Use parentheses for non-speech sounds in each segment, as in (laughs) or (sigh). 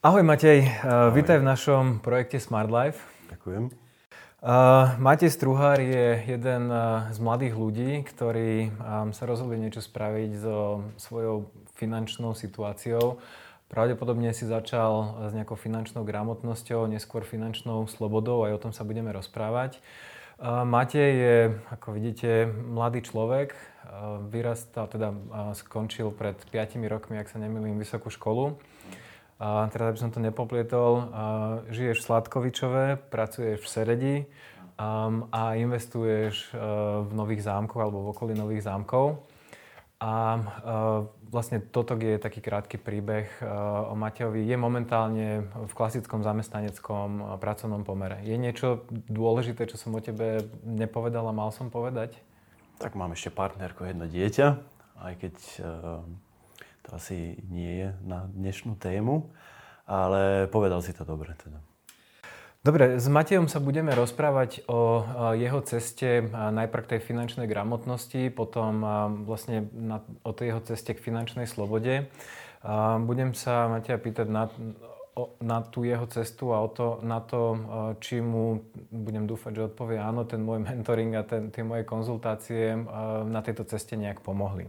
Ahoj Matej, Ahoj. vítaj v našom projekte Smart Life. Ďakujem. Uh, Matej Struhár je jeden z mladých ľudí, ktorí um, sa rozhodli niečo spraviť so svojou finančnou situáciou. Pravdepodobne si začal s nejakou finančnou gramotnosťou, neskôr finančnou slobodou, aj o tom sa budeme rozprávať. Uh, Matej je, ako vidíte, mladý človek, uh, vyrastal, teda skončil pred 5 rokmi, ak sa nemýlim, vysokú školu a teraz, aby som to nepoplietol, žiješ v Sladkovičove, pracuješ v Seredi a investuješ uh, v nových zámkoch alebo v okolí nových zámkov. A uh, vlastne toto je taký krátky príbeh uh, o Matejovi. Je momentálne v klasickom zamestnaneckom pracovnom pomere. Je niečo dôležité, čo som o tebe nepovedal a mal som povedať? Tak mám ešte partnerku, jedno dieťa, aj keď to asi nie je na dnešnú tému, ale povedal si to dobre teda. Dobre, s Matejom sa budeme rozprávať o jeho ceste najprv k tej finančnej gramotnosti, potom vlastne na, o tej jeho ceste k finančnej slobode. Budem sa Mateja pýtať na, na tú jeho cestu a o to, na to, či mu, budem dúfať, že odpovie áno, ten môj mentoring a ten, tie moje konzultácie na tejto ceste nejak pomohli.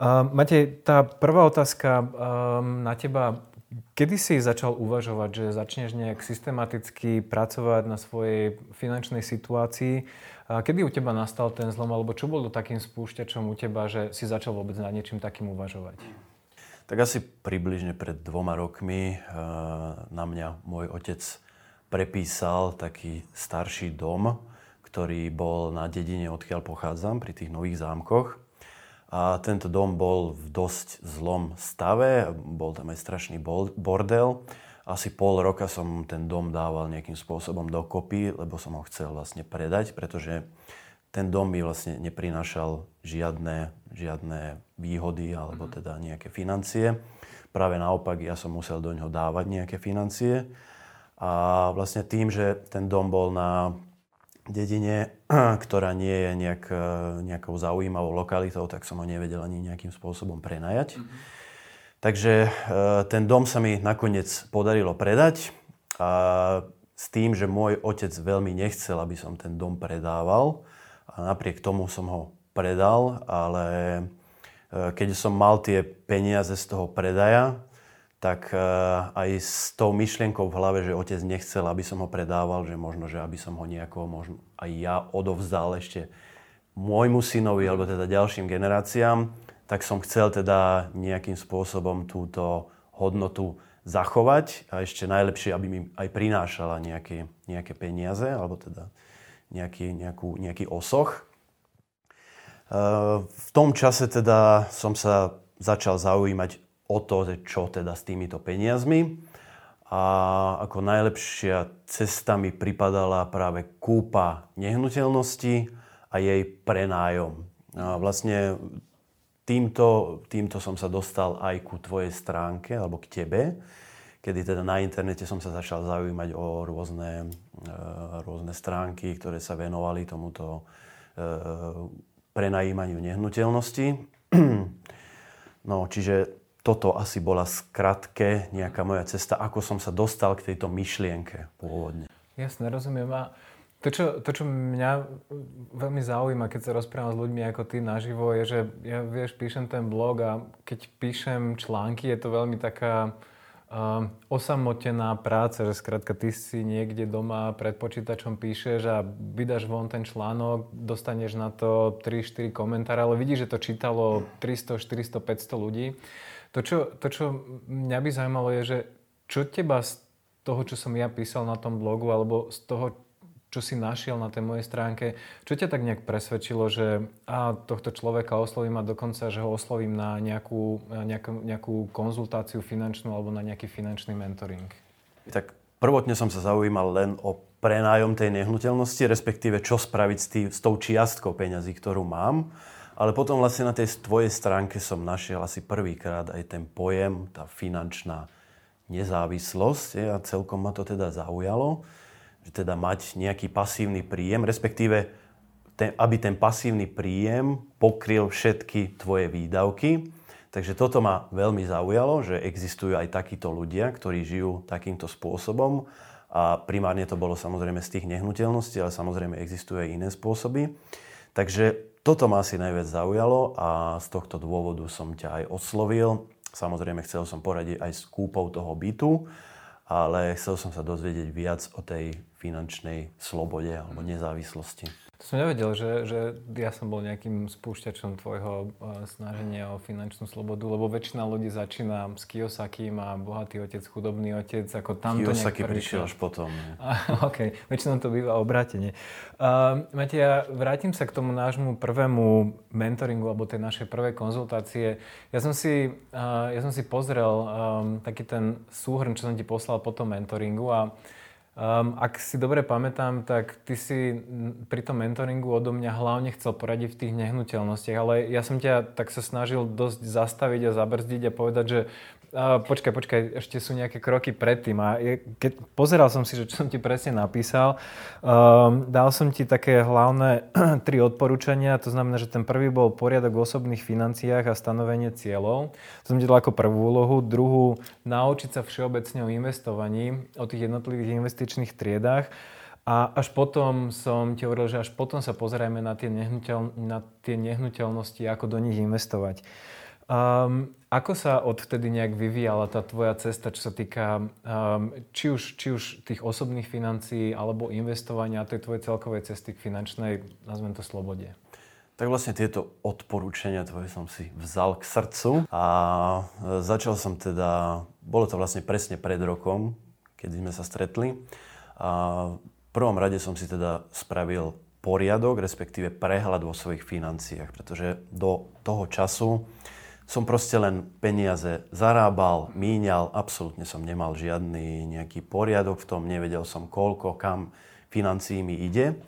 Uh, Matej, tá prvá otázka um, na teba. Kedy si začal uvažovať, že začneš nejak systematicky pracovať na svojej finančnej situácii? Uh, kedy u teba nastal ten zlom, alebo čo bolo takým spúšťačom u teba, že si začal vôbec nad niečím takým uvažovať? Tak asi približne pred dvoma rokmi uh, na mňa môj otec prepísal taký starší dom, ktorý bol na dedine, odkiaľ pochádzam, pri tých nových zámkoch. A tento dom bol v dosť zlom stave, bol tam aj strašný bordel. Asi pol roka som ten dom dával nejakým spôsobom dokopy, lebo som ho chcel vlastne predať, pretože ten dom mi vlastne neprinášal žiadne, žiadne výhody alebo mhm. teda nejaké financie. Práve naopak, ja som musel do ňoho dávať nejaké financie. A vlastne tým, že ten dom bol na dedine, (clears throat) ktorá nie je nejak, e, nejakou zaujímavou lokalitou, tak som ho nevedel ani nejakým spôsobom prenajať. Mm-hmm. Takže e, ten dom sa mi nakoniec podarilo predať a s tým, že môj otec veľmi nechcel, aby som ten dom predával a napriek tomu som ho predal, ale e, keď som mal tie peniaze z toho predaja, tak eh, aj s tou myšlienkou v hlave, že otec nechcel, aby som ho predával, že možno, že aby som ho nejako možno aj ja odovzdal ešte môjmu synovi, alebo teda ďalším generáciám, tak som chcel teda nejakým spôsobom túto hodnotu zachovať a ešte najlepšie, aby mi aj prinášala nejaké, nejaké peniaze, alebo teda nejaký, nejakú, nejaký osoch. Eh, v tom čase teda som sa začal zaujímať o to, čo teda s týmito peniazmi. A ako najlepšia cesta mi pripadala práve kúpa nehnuteľnosti a jej prenájom. A vlastne týmto, týmto som sa dostal aj ku tvojej stránke, alebo k tebe, kedy teda na internete som sa začal zaujímať o rôzne, e, rôzne stránky, ktoré sa venovali tomuto e, prenajímaniu nehnuteľnosti. (clears throat) No, čiže toto asi bola skratke nejaká moja cesta, ako som sa dostal k tejto myšlienke pôvodne. Jasne, rozumiem. A to čo, to, čo mňa veľmi zaujíma, keď sa rozprávam s ľuďmi ako ty naživo, je, že ja, vieš, píšem ten blog a keď píšem články, je to veľmi taká uh, osamotená práca, že skrátka ty si niekde doma pred počítačom píšeš a vydáš von ten článok, dostaneš na to 3-4 komentáre, ale vidíš, že to čítalo 300, 400, 500 ľudí. To čo, to, čo mňa by zaujímalo, je, že čo teba z toho, čo som ja písal na tom blogu, alebo z toho, čo si našiel na tej mojej stránke, čo ťa tak nejak presvedčilo, že a tohto človeka oslovím a dokonca, že ho oslovím na nejakú, nejakú, nejakú konzultáciu finančnú alebo na nejaký finančný mentoring? Tak prvotne som sa zaujímal len o prenájom tej nehnuteľnosti, respektíve čo spraviť s, tý, s tou čiastkou peňazí, ktorú mám. Ale potom vlastne na tej tvojej stránke som našiel asi prvýkrát aj ten pojem, tá finančná nezávislosť a celkom ma to teda zaujalo, že teda mať nejaký pasívny príjem, respektíve ten, aby ten pasívny príjem pokryl všetky tvoje výdavky. Takže toto ma veľmi zaujalo, že existujú aj takíto ľudia, ktorí žijú takýmto spôsobom. A primárne to bolo samozrejme z tých nehnuteľností, ale samozrejme existujú aj iné spôsoby. Takže toto ma asi najviac zaujalo a z tohto dôvodu som ťa aj oslovil. Samozrejme chcel som poradiť aj s kúpou toho bytu, ale chcel som sa dozvedieť viac o tej finančnej slobode alebo nezávislosti. To som nevedel, že, že ja som bol nejakým spúšťačom tvojho uh, snaženia o finančnú slobodu, lebo väčšina ľudí začína s Kiyosakim a bohatý otec, chudobný otec, ako tam Kiyosaki prišiel až potom. (laughs) OK, väčšinou to býva obrátenie. Uh, Matia, vrátim sa k tomu nášmu prvému mentoringu, alebo tej našej prvej konzultácie. Ja som si, uh, ja som si pozrel um, taký ten súhrn, čo som ti poslal po tom mentoringu a Um, ak si dobre pamätám, tak ty si pri tom mentoringu odo mňa hlavne chcel poradiť v tých nehnuteľnostiach, ale ja som ťa tak sa snažil dosť zastaviť a zabrzdiť a povedať, že Uh, počkaj, počkaj, ešte sú nejaké kroky predtým. A keď pozeral som si, že čo som ti presne napísal, um, dal som ti také hlavné (clears throat) tri odporúčania. To znamená, že ten prvý bol poriadok v osobných financiách a stanovenie cieľov. To som ti dal ako prvú úlohu. Druhú, naučiť sa všeobecne o investovaní, o tých jednotlivých investičných triedách. A až potom som ti hovoril, že až potom sa pozrieme na tie, nehnuteľ, na tie nehnuteľnosti, ako do nich investovať. Um, ako sa odvtedy nejak vyvíjala tá tvoja cesta, čo sa týka um, či, už, či už tých osobných financií alebo investovania tej tvojej celkovej cesty k finančnej, nazvem to, slobode? Tak vlastne tieto odporúčania tvoje som si vzal k srdcu a e, začal som teda, bolo to vlastne presne pred rokom, keď sme sa stretli. A v prvom rade som si teda spravil poriadok, respektíve prehľad vo svojich financiách, pretože do toho času som proste len peniaze zarábal, míňal, absolútne som nemal žiadny nejaký poriadok v tom, nevedel som koľko, kam financií mi ide.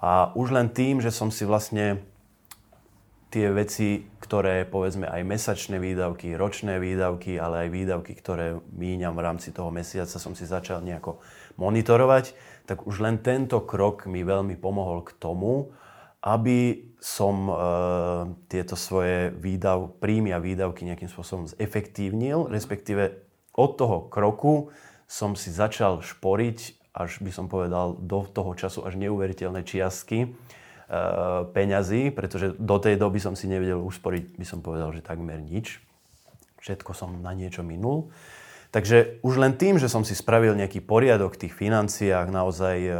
A už len tým, že som si vlastne tie veci, ktoré povedzme aj mesačné výdavky, ročné výdavky, ale aj výdavky, ktoré míňam v rámci toho mesiaca, som si začal nejako monitorovať, tak už len tento krok mi veľmi pomohol k tomu, aby som e, tieto svoje výdav, príjmy a výdavky nejakým spôsobom zefektívnil, respektíve od toho kroku som si začal šporiť, až by som povedal, do toho času až neuveriteľné čiastky e, peňazí, pretože do tej doby som si nevedel usporiť, by som povedal, že takmer nič. Všetko som na niečo minul. Takže už len tým, že som si spravil nejaký poriadok v tých financiách, naozaj e,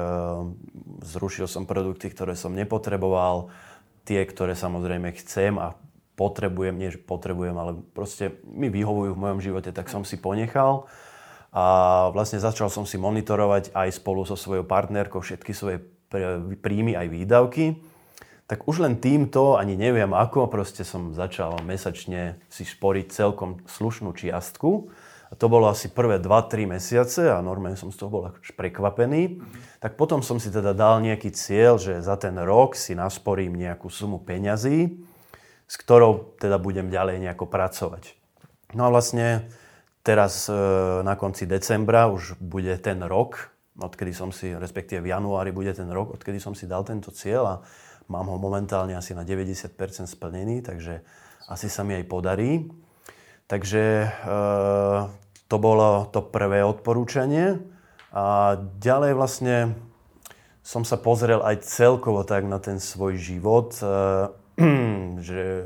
zrušil som produkty, ktoré som nepotreboval, tie, ktoré samozrejme chcem a potrebujem, nie že potrebujem, ale proste mi vyhovujú v mojom živote, tak som si ponechal. A vlastne začal som si monitorovať aj spolu so svojou partnerkou všetky svoje príjmy aj výdavky. Tak už len týmto, ani neviem ako, proste som začal mesačne si šporiť celkom slušnú čiastku. A to bolo asi prvé 2-3 mesiace a normálne som z toho bol až prekvapený. Tak potom som si teda dal nejaký cieľ, že za ten rok si nasporím nejakú sumu peňazí, s ktorou teda budem ďalej nejako pracovať. No a vlastne teraz e, na konci decembra už bude ten rok, odkedy som si, respektíve v januári bude ten rok, odkedy som si dal tento cieľ a mám ho momentálne asi na 90% splnený, takže asi sa mi aj podarí. Takže e, to bolo to prvé odporúčanie. A ďalej vlastne som sa pozrel aj celkovo tak na ten svoj život, e, (clears throat) že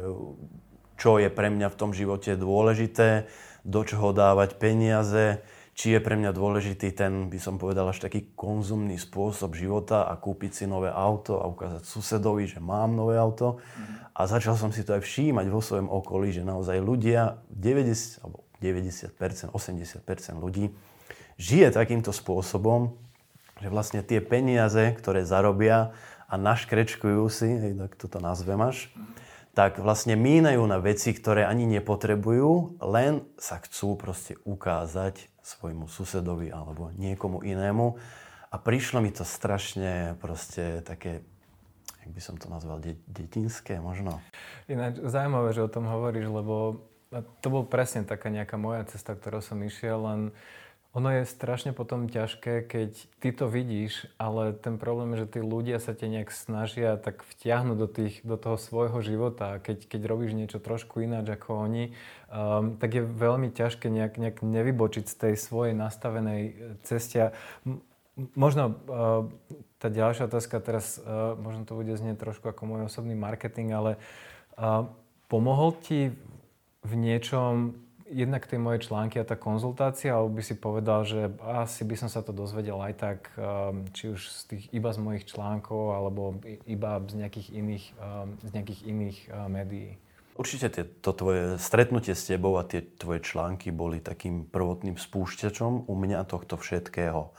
čo je pre mňa v tom živote dôležité, do čoho dávať peniaze, či je pre mňa dôležitý ten, by som povedal, až taký konzumný spôsob života a kúpiť si nové auto a ukázať susedovi, že mám nové auto. Mm-hmm. A začal som si to aj všímať vo svojom okolí, že naozaj ľudia, 90 alebo 90%, 80% ľudí žije takýmto spôsobom, že vlastne tie peniaze, ktoré zarobia a naškrečkujú si, hej, tak toto nazvem až, tak vlastne mínajú na veci, ktoré ani nepotrebujú, len sa chcú proste ukázať svojmu susedovi alebo niekomu inému. A prišlo mi to strašne proste také jak by som to nazval, de- detinské možno. Ináč zaujímavé, že o tom hovoríš, lebo to bol presne taká nejaká moja cesta, ktorou som išiel, len Ono je strašne potom ťažké, keď ty to vidíš, ale ten problém je, že tí ľudia sa te nejak snažia tak vtiahnuť do, tých, do toho svojho života. Keď, keď robíš niečo trošku ináč ako oni, um, tak je veľmi ťažké nejak, nejak nevybočiť z tej svojej nastavenej e, ceste. Možno uh, tá ďalšia otázka teraz, uh, možno to bude znieť trošku ako môj osobný marketing, ale uh, pomohol ti v niečom jednak tie moje články a tá konzultácia, alebo by si povedal, že asi by som sa to dozvedel aj tak, um, či už z tých, iba z mojich článkov, alebo iba z nejakých iných, um, z nejakých iných uh, médií? Určite tie, to tvoje stretnutie s tebou a tie tvoje články boli takým prvotným spúšťačom u mňa tohto všetkého.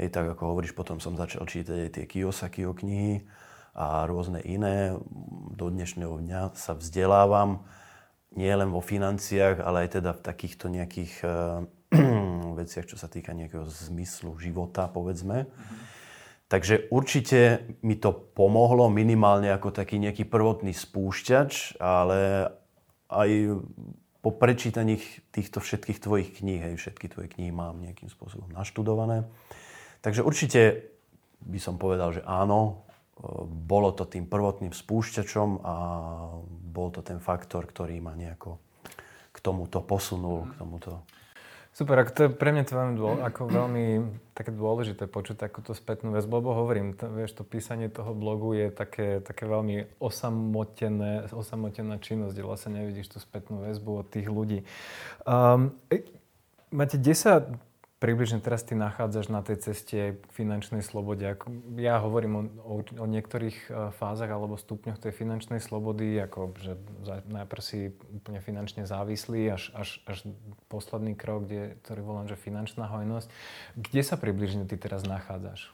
Hej, tak ako hovoríš, potom som začal čítať aj tie Kiyosakiho knihy a rôzne iné. Do dnešného dňa sa vzdelávam nie len vo financiách, ale aj teda v takýchto nejakých uh, (clears throat) veciach, čo sa týka nejakého zmyslu života, povedzme. Mm-hmm. Takže určite mi to pomohlo minimálne ako taký nejaký prvotný spúšťač, ale aj po prečítaní týchto všetkých tvojich kníh, hej, všetky tvoje knihy mám nejakým spôsobom naštudované. Takže určite by som povedal, že áno, bolo to tým prvotným spúšťačom a bol to ten faktor, ktorý ma nejako k tomuto posunul, k tomuto Super, ako to je pre mňa to veľmi, dôle, ako veľmi také dôležité počuť takúto spätnú väzbu, lebo hovorím, to, vieš, to písanie toho blogu je také, také veľmi osamotené, osamotená činnosť, kde vlastne nevidíš tú spätnú väzbu od tých ľudí. Um, máte 10 približne teraz ty nachádzaš na tej ceste k finančnej slobode? Ja hovorím o, o, o niektorých e, fázach alebo stupňoch tej finančnej slobody, ako že najprv si úplne finančne závislý, až, až, až posledný krok, kde, ktorý volám, že finančná hojnosť. Kde sa približne ty teraz nachádzaš?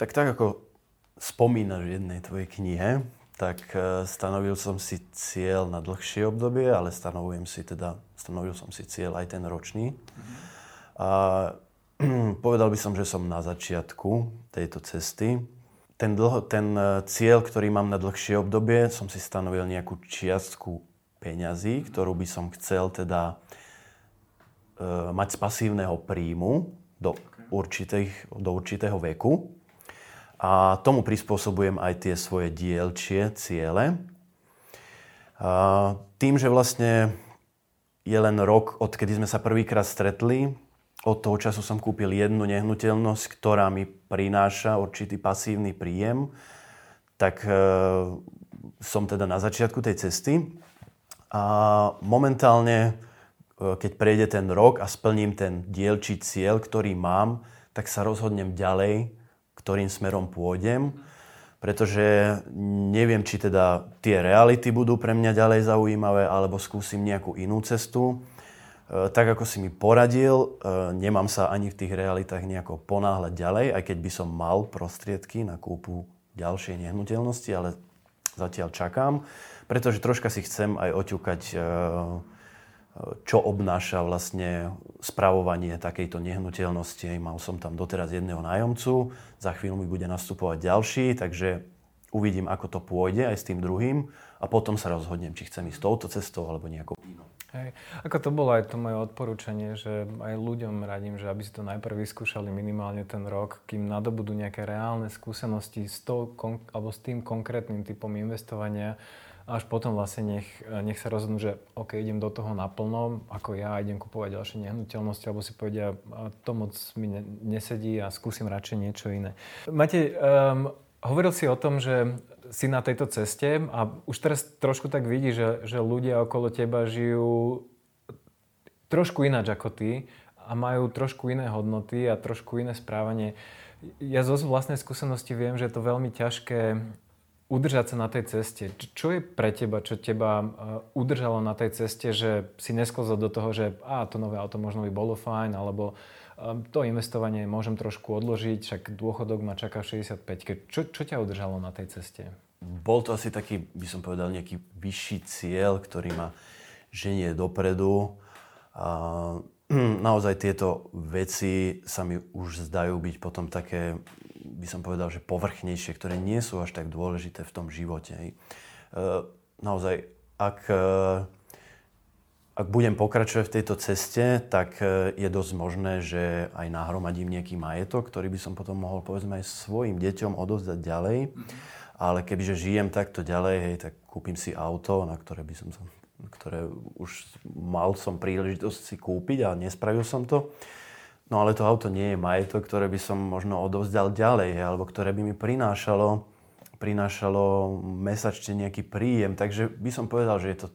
Tak tak ako spomínaš v jednej tvojej knihe, tak e, stanovil som si cieľ na dlhšie obdobie, ale stanovujem si teda, stanovil som si cieľ aj ten ročný. Mm-hmm. A (clears throat) povedal by som, že som na začiatku tejto cesty. Ten, dlho, ten e, cieľ, ktorý mám na dlhšie obdobie, som si stanovil nejakú čiastku peňazí, ktorú by som chcel teda e, mať z pasívneho príjmu do, určitých, do určitého veku. A tomu prispôsobujem aj tie svoje dielčie ciele. A tým, že vlastne je len rok, odkedy sme sa prvýkrát stretli, od toho času som kúpil jednu nehnuteľnosť, ktorá mi prináša určitý pasívny príjem, tak e, som teda na začiatku tej cesty. A momentálne, e, keď prejde ten rok a splním ten dielčí cieľ, ktorý mám, tak sa rozhodnem ďalej, ktorým smerom pôjdem, pretože neviem, či teda tie reality budú pre mňa ďalej zaujímavé, alebo skúsim nejakú inú cestu. E, tak ako si mi poradil, e, nemám sa ani v tých realitách nejako ponáhľať ďalej, aj keď by som mal prostriedky na kúpu ďalšej nehnuteľnosti, ale zatiaľ čakám, pretože troška si chcem aj oťukať, e, čo obnáša vlastne spravovanie takejto nehnuteľnosti. Mal som tam doteraz jedného nájomcu, za chvíľu mi bude nastupovať ďalší, takže uvidím, ako to pôjde aj s tým druhým a potom sa rozhodnem, či chcem ísť touto cestou alebo nejakou inou. Hej. Ako to bolo aj to moje odporúčanie, že aj ľuďom radím, že aby si to najprv vyskúšali minimálne ten rok, kým nadobudú nejaké reálne skúsenosti s, to, alebo s tým konkrétnym typom investovania, až potom vlastne nech, nech sa rozhodnú, že OK, idem do toho naplno, ako ja idem kupovať ďalšie nehnuteľnosti, alebo si povedia, to moc mi nesedí a skúsim radšej niečo iné. Matej, um, hovoril si o tom, že si na tejto ceste a už teraz trošku tak vidíš, že, že ľudia okolo teba žijú trošku ináč ako ty a majú trošku iné hodnoty a trošku iné správanie. Ja zo vlastnej skúsenosti viem, že je to veľmi ťažké udržať sa na tej ceste. Čo je pre teba, čo teba e, udržalo na tej ceste, že si nesklzol do toho, že a to nové auto možno by bolo fajn, alebo e, to investovanie môžem trošku odložiť, však dôchodok ma čaká 65. Čo, čo ťa udržalo na tej ceste? Bol to asi taký, by som povedal, nejaký vyšší cieľ, ktorý ma ženie dopredu. A (clears throat) naozaj tieto veci sa mi už zdajú byť potom také by som povedal, že povrchnejšie, ktoré nie sú až tak dôležité v tom živote. E, naozaj, ak, e, ak budem pokračovať v tejto ceste, tak e, je dosť možné, že aj nahromadím nejaký majetok, ktorý by som potom mohol povedzme aj svojim deťom odozdať ďalej. Ale kebyže žijem takto ďalej, hej, tak kúpim si auto, na ktoré by som ktoré už mal som príležitosť si kúpiť a nespravil som to. No ale to auto nie je majetok, ktoré by som možno odovzdal ďalej, alebo ktoré by mi prinášalo, prinášalo mesačne nejaký príjem. Takže by som povedal, že je to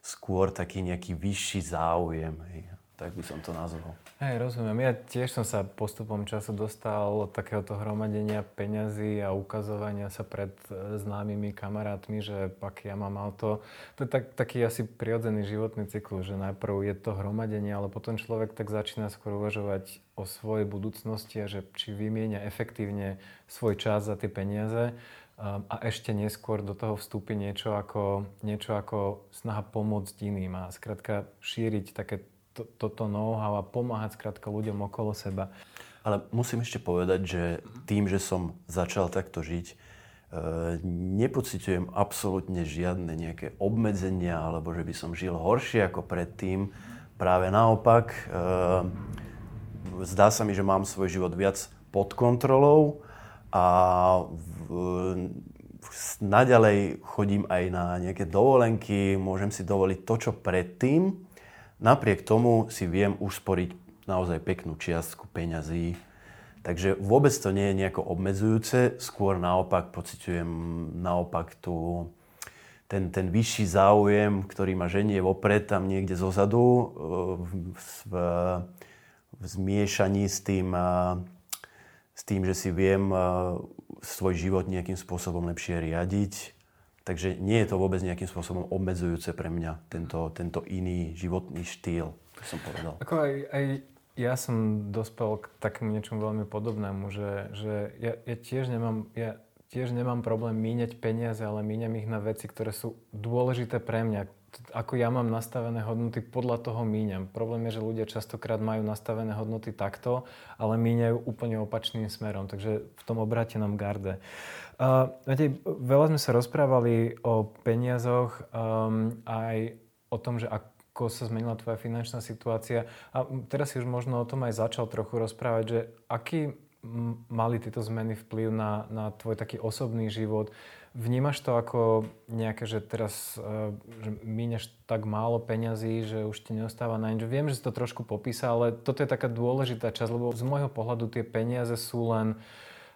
skôr taký nejaký vyšší záujem. Hej. Tak by som to nazval. Hej, rozumiem. Ja tiež som sa postupom času dostal od takéhoto hromadenia peňazí a ukazovania sa pred e, známymi kamarátmi, že pak ja mám auto. To je tak, taký asi prirodzený životný cyklus, že najprv je to hromadenie, ale potom človek tak začína skôr uvažovať o svojej budúcnosti a že či vymieňa efektívne svoj čas za tie peniaze a ešte neskôr do toho vstúpi niečo ako, niečo ako snaha pomôcť iným a skrátka šíriť také to, toto know-how a pomáhať skrátka ľuďom okolo seba. Ale musím ešte povedať, že tým, že som začal takto žiť, e, nepocitujem absolútne žiadne nejaké obmedzenia alebo že by som žil horšie ako predtým. Práve naopak, e, zdá sa mi, že mám svoj život viac pod kontrolou a v, naďalej chodím aj na nejaké dovolenky, môžem si dovoliť to, čo predtým. Napriek tomu si viem už sporiť naozaj peknú čiastku peňazí. Takže vôbec to nie je nejako obmedzujúce, skôr naopak pociťujem naopak tú, ten, ten vyšší záujem, ktorý ma ženie vopred tam niekde zozadu v, v, v zmiešaní s tým s tým, že si viem eh, svoj život nejakým spôsobom lepšie riadiť. Takže nie je to vôbec nejakým spôsobom obmedzujúce pre mňa, tento, tento iný životný štýl, to som povedal. Ako aj, aj ja som dospel k takému niečomu veľmi podobnému, že, že ja, ja, tiež nemám, ja tiež nemám problém míňať peniaze, ale míňam ich na veci, ktoré sú dôležité pre mňa, ako ja mám nastavené hodnoty, podľa toho míňam. Problém je, že ľudia častokrát majú nastavené hodnoty takto, ale míňajú úplne opačným smerom. Takže v tom obrátenom garde. Uh, viete, veľa sme sa rozprávali o peniazoch, um, aj o tom, že ako sa zmenila tvoja finančná situácia. A teraz si už možno o tom aj začal trochu rozprávať, že aký mali tieto zmeny vplyv na, na tvoj taký osobný život, Vnímaš to ako nejaké, že teraz uh, že míňaš tak málo peňazí, že už ti neostáva na nič. Viem, že si to trošku popísal, ale toto je taká dôležitá časť, lebo z môjho pohľadu tie peniaze sú len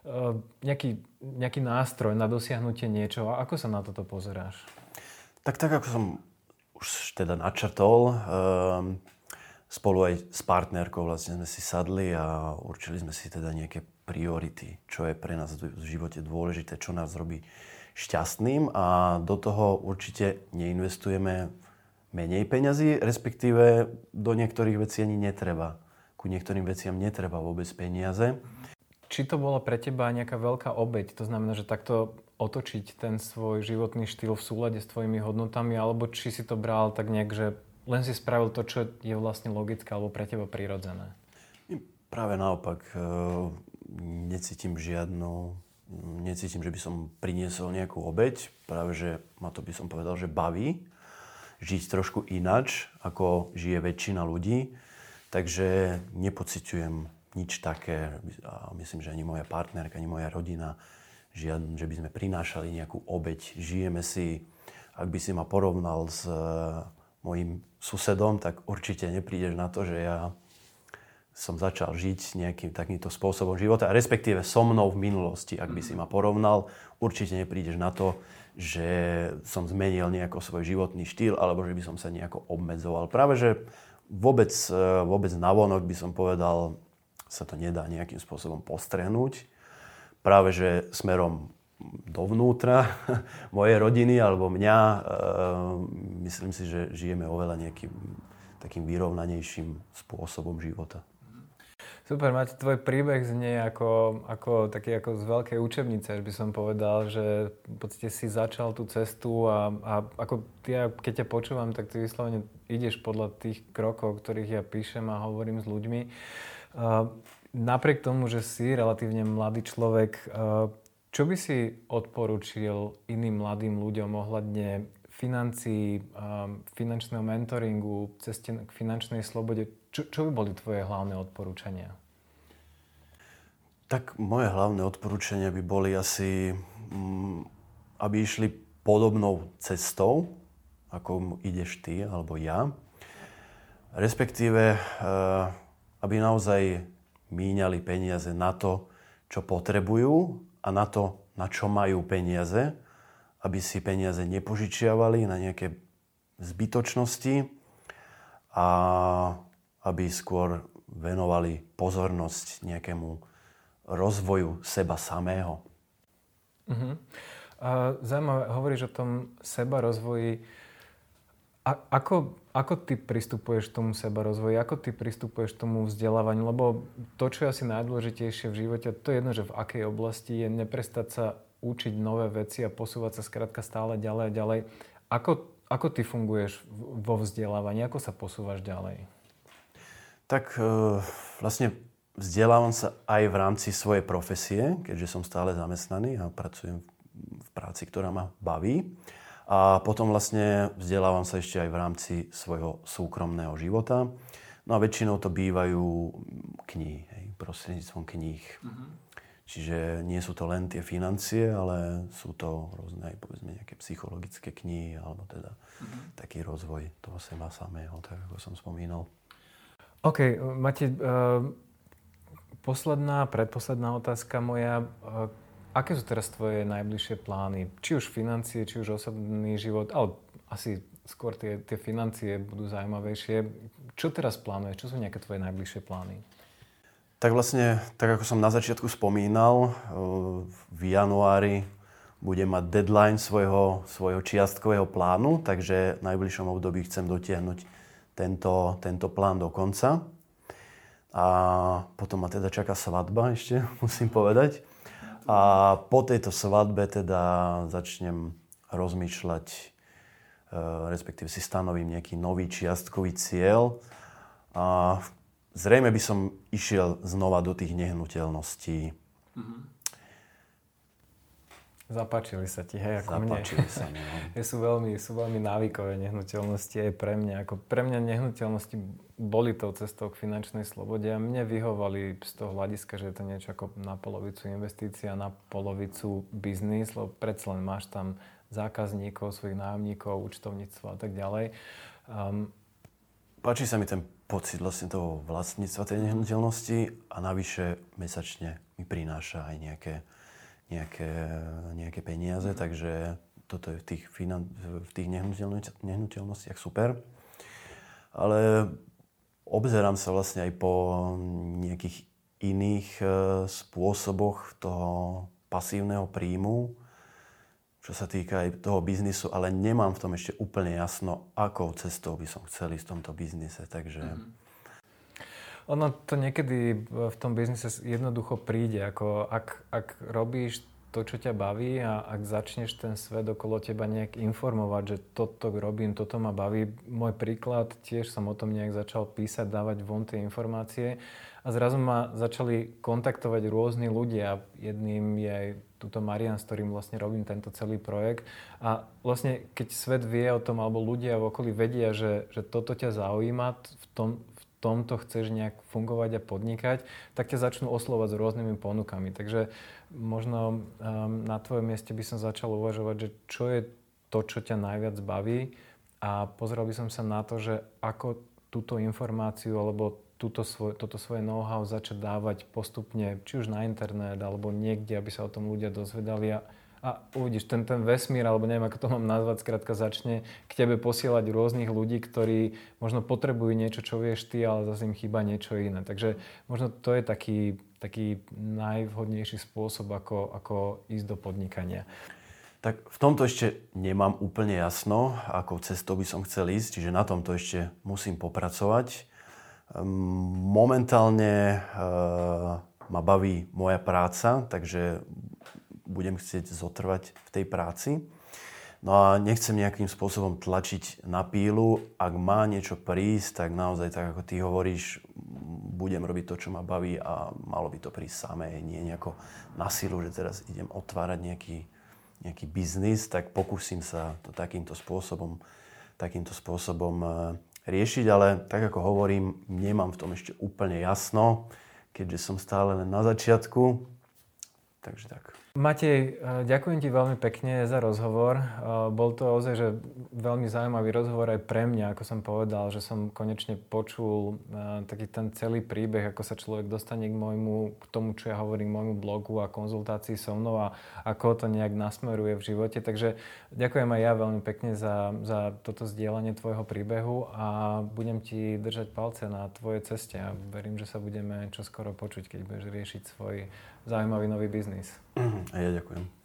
uh, nejaký, nejaký nástroj na dosiahnutie niečoho. Ako sa na toto pozeráš? Tak tak, ako som už teda načrtol, um, spolu aj s partnerkou vlastne sme si sadli a určili sme si teda nejaké priority, čo je pre nás v živote dôležité, čo nás robí šťastným a do toho určite neinvestujeme menej peňazí, respektíve do niektorých vecí ani netreba. Ku niektorým veciam netreba vôbec peniaze. Či to bola pre teba nejaká veľká obeď? To znamená, že takto otočiť ten svoj životný štýl v súlade s tvojimi hodnotami, alebo či si to bral tak nejak, že len si spravil to, čo je vlastne logické alebo pre teba prirodzené? Práve naopak, e, necítim žiadnu necítim, že by som priniesol nejakú obeď. Práve, že ma to by som povedal, že baví žiť trošku inač, ako žije väčšina ľudí. Takže nepociťujem nič také, a myslím, že ani moja partnerka, ani moja rodina, žiadne, že by sme prinášali nejakú obeď. Žijeme si, ak by si ma porovnal s uh, mojim susedom, tak určite neprídeš na to, že ja som začal žiť nejakým takýmto spôsobom života, respektíve so mnou v minulosti, ak by si ma porovnal, určite neprídeš na to, že som zmenil nejako svoj životný štýl alebo že by som sa nejako obmedzoval. Práve, že vôbec, e, vôbec navonok by som povedal, sa to nedá nejakým spôsobom postrehnúť. Práve, že smerom dovnútra (laughs) mojej rodiny alebo mňa, e, myslím si, že žijeme oveľa nejakým takým vyrovnanejším spôsobom života. Super, máte tvoj príbeh znie ako, ako taký ako z veľkej učebnice, by som povedal, že v podstate si začal tú cestu a, a ako ja, keď ťa počúvam, tak ty vyslovene ideš podľa tých krokov, ktorých ja píšem a hovorím s ľuďmi. Uh, napriek tomu, že si relatívne mladý človek, uh, čo by si odporučil iným mladým ľuďom ohľadne financií, finančného mentoringu, ceste k finančnej slobode, čo, čo by boli tvoje hlavné odporúčania? Tak moje hlavné odporúčania by boli asi, mm, aby išli podobnou cestou, ako ideš ty alebo ja. Respektíve, eh, aby naozaj míňali peniaze na to, čo potrebujú a na to, na čo majú peniaze, aby si peniaze nepožičiavali na nejaké zbytočnosti a aby skôr venovali pozornosť nejakému rozvoju seba samého. Uh-huh. A zaujímavé, hovoríš o tom seba rozvoji. A, ako, ako ty pristupuješ k tomu seba rozvoji? Ako ty pristupuješ k tomu vzdelávaniu? Lebo to, čo je asi najdôležitejšie v živote, to je jedno, že v akej oblasti je neprestať sa učiť nové veci a posúvať sa skrátka stále ďalej a ďalej. Ako, ako ty funguješ vo vzdelávaní? Ako sa posúvaš ďalej? Tak e, vlastne Vzdelávam sa aj v rámci svojej profesie, keďže som stále zamestnaný a pracujem v práci, ktorá ma baví. A potom vlastne vzdelávam sa ešte aj v rámci svojho súkromného života. No a väčšinou to bývajú knihy, hej, prostredníctvom kníh. Uh-huh. Čiže nie sú to len tie financie, ale sú to rôzne aj povedzme nejaké psychologické knihy alebo teda uh-huh. taký rozvoj toho seba samého, tak ako som spomínal. OK, Matej, uh Posledná, predposledná otázka moja. Aké sú teraz tvoje najbližšie plány? Či už financie, či už osobný život, ale asi skôr tie, tie financie budú zaujímavejšie. Čo teraz plánuješ? Čo sú nejaké tvoje najbližšie plány? Tak vlastne, tak ako som na začiatku spomínal, v januári budem mať deadline svojho, svojho čiastkového plánu, takže v najbližšom období chcem dotiahnuť tento, tento plán do konca. A potom ma teda čaká svadba ešte, (laughs) musím povedať. A po tejto svadbe teda začnem rozmýšľať, e, respektíve si stanovím nejaký nový čiastkový cieľ. A zrejme by som išiel znova do tých nehnuteľností. Mm-hmm. Zapáčili sa ti, hej, ako Zapáčili mne. sa mi, no. (laughs) sú, veľmi, sú veľmi návykové nehnuteľnosti aj pre mňa. Ako pre mňa nehnuteľnosti boli tou cestou k finančnej slobode a mne vyhovali z toho hľadiska, že je to niečo ako na polovicu investícia, na polovicu biznis, lebo predsa len máš tam zákazníkov, svojich nájomníkov, účtovníctvo a tak ďalej. Um, Páči sa mi ten pocit vlastne toho vlastníctva tej nehnuteľnosti a navyše mesačne mi prináša aj nejaké nejaké, nejaké peniaze, mm. takže toto je v tých, finan- v tých nehnuteľnostiach super. Ale obzerám sa vlastne aj po nejakých iných e, spôsoboch toho pasívneho príjmu, čo sa týka aj toho biznisu, ale nemám v tom ešte úplne jasno, akou cestou by som chcel ísť v tomto biznise. Takže mm-hmm. Ono to niekedy v tom biznise jednoducho príde. Ako ak, ak robíš to, čo ťa baví a ak začneš ten svet okolo teba nejak informovať, že toto robím, toto ma baví. Môj príklad, tiež som o tom nejak začal písať, dávať von tie informácie a zrazu ma začali kontaktovať rôzni ľudia. Jedným je aj túto Marian, s ktorým vlastne robím tento celý projekt. A vlastne keď svet vie o tom, alebo ľudia v okolí vedia, že, že toto ťa zaujíma, v tom, tomto chceš nejak fungovať a podnikať, tak ťa začnú oslovať s rôznymi ponukami. Takže možno um, na tvojom mieste by som začal uvažovať, že čo je to, čo ťa najviac baví a pozrel by som sa na to, že ako túto informáciu alebo túto svoj, toto svoje know-how začať dávať postupne, či už na internet alebo niekde, aby sa o tom ľudia dozvedali a a uvidíš, ten, ten vesmír, alebo neviem, ako to mám nazvať, skrátka začne k tebe posielať rôznych ľudí, ktorí možno potrebujú niečo, čo vieš ty, ale zase im chýba niečo iné. Takže možno to je taký, taký najvhodnejší spôsob, ako, ako ísť do podnikania. Tak v tomto ešte nemám úplne jasno, ako cestou by som chcel ísť, čiže na tomto ešte musím popracovať. Ehm, momentálne uh, ma baví moja práca, takže budem chcieť zotrvať v tej práci. No a nechcem nejakým spôsobom tlačiť na pílu. Ak má niečo prísť, tak naozaj, tak ako ty hovoríš, budem robiť to, čo ma baví a malo by to prísť samé, nie nejako na silu, že teraz idem otvárať nejaký, nejaký biznis, tak pokúsim sa to takýmto spôsobom, takýmto spôsobom e, riešiť, ale tak ako hovorím, nemám v tom ešte úplne jasno, keďže som stále len na začiatku. Takže tak. Matej, eh, ďakujem ti veľmi pekne za rozhovor. Eh, bol to ozaj že veľmi zaujímavý rozhovor aj pre mňa, ako som povedal, že som konečne počul eh, taký ten celý príbeh, ako sa človek dostane k, môjmu, k tomu, čo ja hovorím, k môjmu blogu a konzultácii so mnou a ako to nejak nasmeruje v živote. Takže ďakujem aj ja veľmi pekne za, za toto zdieľanie tvojho príbehu a budem ti držať palce na tvojej ceste a verím, že sa budeme čoskoro počuť, keď budeš riešiť svoj zaujímavý nový biznis. A ja ďakujem.